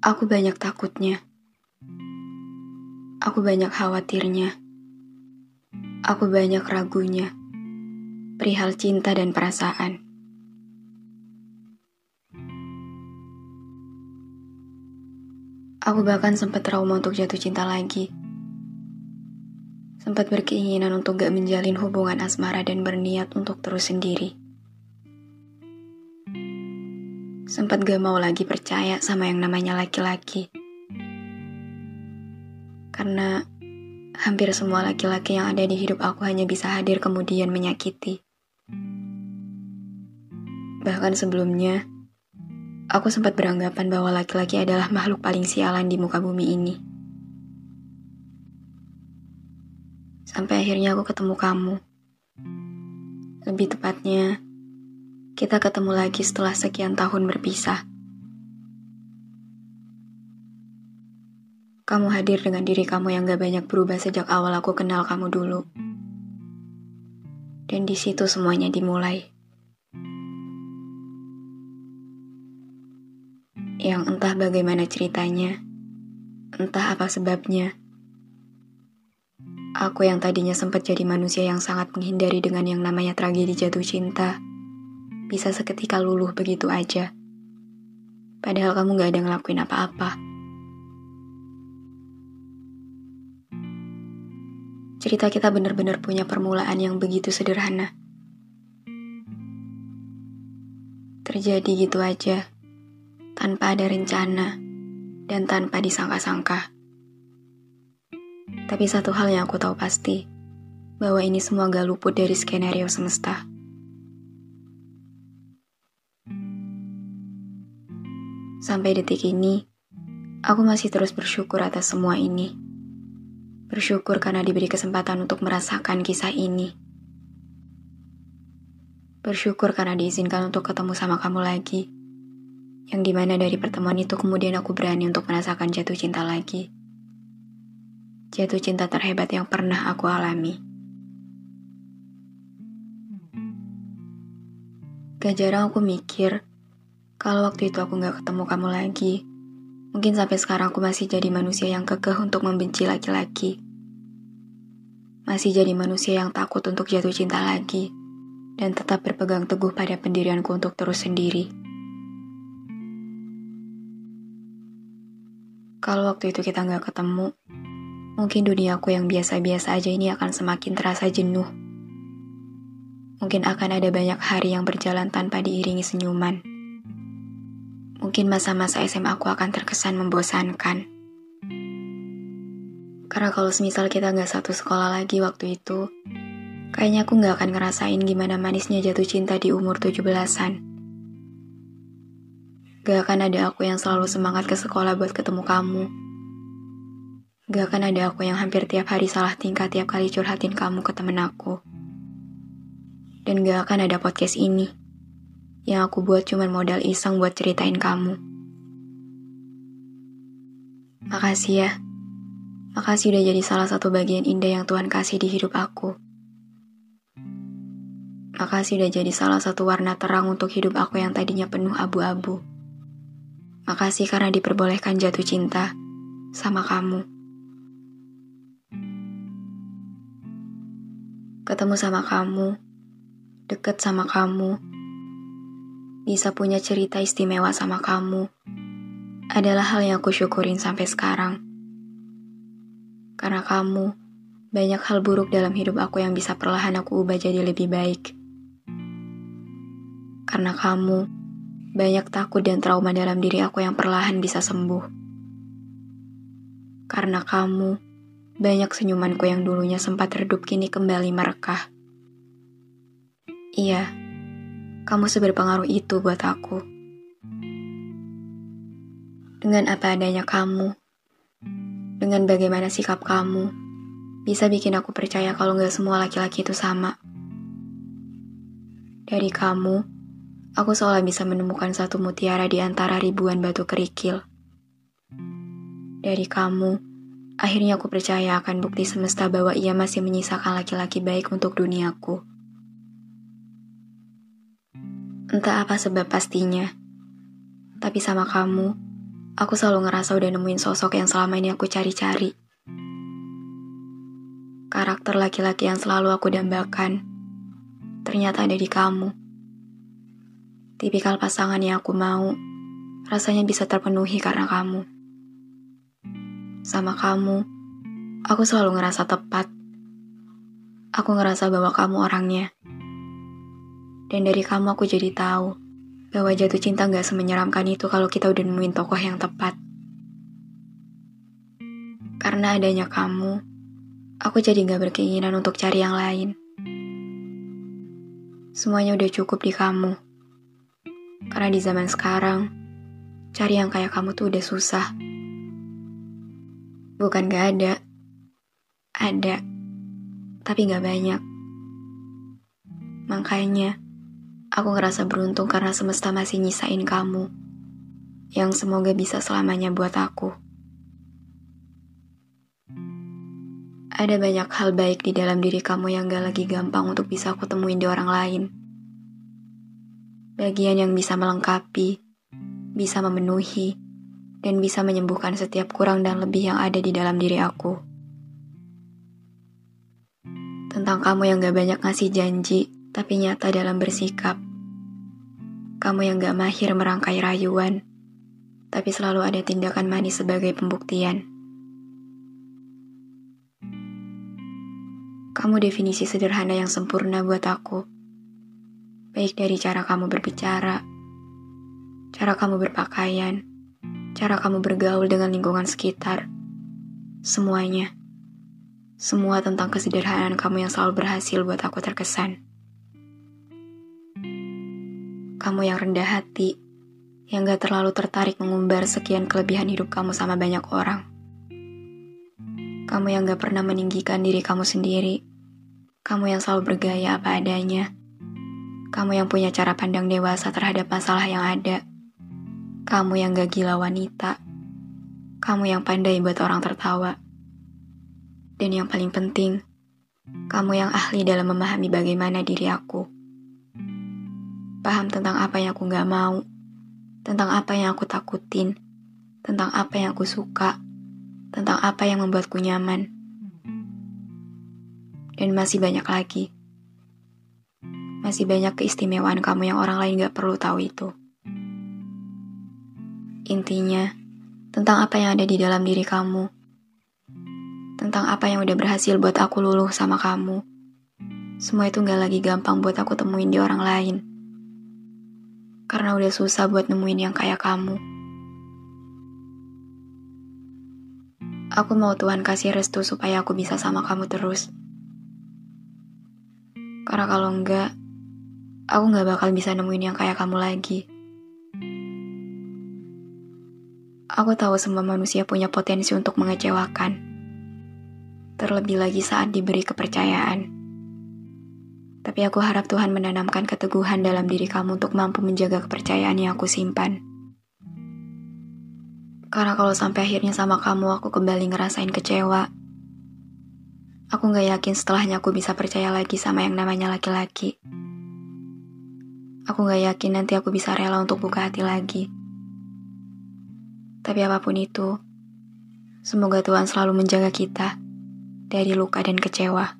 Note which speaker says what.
Speaker 1: Aku banyak takutnya. Aku banyak khawatirnya. Aku banyak ragunya. Perihal cinta dan perasaan. Aku bahkan sempat trauma untuk jatuh cinta lagi. Sempat berkeinginan untuk gak menjalin hubungan asmara dan berniat untuk terus sendiri. Sempat gak mau lagi percaya sama yang namanya laki-laki. Karena hampir semua laki-laki yang ada di hidup aku hanya bisa hadir kemudian menyakiti. Bahkan sebelumnya, aku sempat beranggapan bahwa laki-laki adalah makhluk paling sialan di muka bumi ini. Sampai akhirnya aku ketemu kamu. Lebih tepatnya, kita ketemu lagi setelah sekian tahun berpisah. Kamu hadir dengan diri kamu yang gak banyak berubah sejak awal aku kenal kamu dulu. Dan di situ semuanya dimulai. Yang entah bagaimana ceritanya, entah apa sebabnya. Aku yang tadinya sempat jadi manusia yang sangat menghindari dengan yang namanya tragedi jatuh cinta, bisa seketika luluh begitu aja. Padahal kamu gak ada ngelakuin apa-apa. cerita kita benar-benar punya permulaan yang begitu sederhana. Terjadi gitu aja, tanpa ada rencana dan tanpa disangka-sangka. Tapi satu hal yang aku tahu pasti, bahwa ini semua gak luput dari skenario semesta. Sampai detik ini, aku masih terus bersyukur atas semua ini. Bersyukur karena diberi kesempatan untuk merasakan kisah ini. Bersyukur karena diizinkan untuk ketemu sama kamu lagi. Yang di mana dari pertemuan itu kemudian aku berani untuk merasakan jatuh cinta lagi. Jatuh cinta terhebat yang pernah aku alami. Gak jarang aku mikir, kalau waktu itu aku gak ketemu kamu lagi, Mungkin sampai sekarang aku masih jadi manusia yang kekeh untuk membenci laki-laki. Masih jadi manusia yang takut untuk jatuh cinta lagi. Dan tetap berpegang teguh pada pendirianku untuk terus sendiri. Kalau waktu itu kita nggak ketemu, mungkin duniaku yang biasa-biasa aja ini akan semakin terasa jenuh. Mungkin akan ada banyak hari yang berjalan tanpa diiringi senyuman mungkin masa-masa SMA aku akan terkesan membosankan. Karena kalau semisal kita nggak satu sekolah lagi waktu itu, kayaknya aku nggak akan ngerasain gimana manisnya jatuh cinta di umur 17-an. Gak akan ada aku yang selalu semangat ke sekolah buat ketemu kamu. Gak akan ada aku yang hampir tiap hari salah tingkah tiap kali curhatin kamu ke temen aku. Dan gak akan ada podcast ini yang aku buat cuma modal iseng buat ceritain kamu. Makasih ya. Makasih udah jadi salah satu bagian indah yang Tuhan kasih di hidup aku. Makasih udah jadi salah satu warna terang untuk hidup aku yang tadinya penuh abu-abu. Makasih karena diperbolehkan jatuh cinta sama kamu. Ketemu sama kamu, deket sama kamu, bisa punya cerita istimewa sama kamu adalah hal yang aku syukurin sampai sekarang. Karena kamu, banyak hal buruk dalam hidup aku yang bisa perlahan aku ubah jadi lebih baik. Karena kamu, banyak takut dan trauma dalam diri aku yang perlahan bisa sembuh. Karena kamu, banyak senyumanku yang dulunya sempat redup kini kembali merekah. Iya, kamu seberpengaruh itu buat aku. Dengan apa adanya kamu, dengan bagaimana sikap kamu, bisa bikin aku percaya kalau gak semua laki-laki itu sama. Dari kamu, aku seolah bisa menemukan satu mutiara di antara ribuan batu kerikil. Dari kamu, akhirnya aku percaya akan bukti semesta bahwa ia masih menyisakan laki-laki baik untuk duniaku. Entah apa sebab pastinya. Tapi sama kamu, aku selalu ngerasa udah nemuin sosok yang selama ini aku cari-cari. Karakter laki-laki yang selalu aku dambakan, ternyata ada di kamu. Tipikal pasangan yang aku mau, rasanya bisa terpenuhi karena kamu. Sama kamu, aku selalu ngerasa tepat. Aku ngerasa bahwa kamu orangnya. Dan dari kamu aku jadi tahu bahwa jatuh cinta gak semenyeramkan itu kalau kita udah nemuin tokoh yang tepat. Karena adanya kamu, aku jadi gak berkeinginan untuk cari yang lain. Semuanya udah cukup di kamu. Karena di zaman sekarang, cari yang kayak kamu tuh udah susah. Bukan gak ada. Ada. Tapi gak banyak. Makanya, Aku ngerasa beruntung karena semesta masih nyisain kamu, yang semoga bisa selamanya buat aku. Ada banyak hal baik di dalam diri kamu yang gak lagi gampang untuk bisa aku temuin di orang lain. Bagian yang bisa melengkapi, bisa memenuhi, dan bisa menyembuhkan setiap kurang dan lebih yang ada di dalam diri aku. Tentang kamu yang gak banyak ngasih janji, tapi nyata dalam bersikap. Kamu yang gak mahir merangkai rayuan, tapi selalu ada tindakan manis sebagai pembuktian. Kamu definisi sederhana yang sempurna buat aku. Baik dari cara kamu berbicara, cara kamu berpakaian, cara kamu bergaul dengan lingkungan sekitar, semuanya. Semua tentang kesederhanaan kamu yang selalu berhasil buat aku terkesan. Kamu yang rendah hati, yang gak terlalu tertarik mengumbar sekian kelebihan hidup kamu sama banyak orang. Kamu yang gak pernah meninggikan diri kamu sendiri. Kamu yang selalu bergaya apa adanya. Kamu yang punya cara pandang dewasa terhadap masalah yang ada. Kamu yang gak gila wanita. Kamu yang pandai buat orang tertawa. Dan yang paling penting, kamu yang ahli dalam memahami bagaimana diri aku paham tentang apa yang aku gak mau, tentang apa yang aku takutin, tentang apa yang aku suka, tentang apa yang membuatku nyaman. Dan masih banyak lagi. Masih banyak keistimewaan kamu yang orang lain gak perlu tahu itu. Intinya, tentang apa yang ada di dalam diri kamu. Tentang apa yang udah berhasil buat aku luluh sama kamu. Semua itu gak lagi gampang buat aku temuin di orang lain karena udah susah buat nemuin yang kayak kamu. Aku mau Tuhan kasih restu supaya aku bisa sama kamu terus. Karena kalau enggak, aku gak bakal bisa nemuin yang kayak kamu lagi. Aku tahu semua manusia punya potensi untuk mengecewakan. Terlebih lagi saat diberi kepercayaan. Tapi aku harap Tuhan menanamkan keteguhan dalam diri kamu untuk mampu menjaga kepercayaan yang aku simpan. Karena kalau sampai akhirnya sama kamu aku kembali ngerasain kecewa. Aku gak yakin setelahnya aku bisa percaya lagi sama yang namanya laki-laki. Aku gak yakin nanti aku bisa rela untuk buka hati lagi. Tapi apa pun itu, semoga Tuhan selalu menjaga kita dari luka dan kecewa.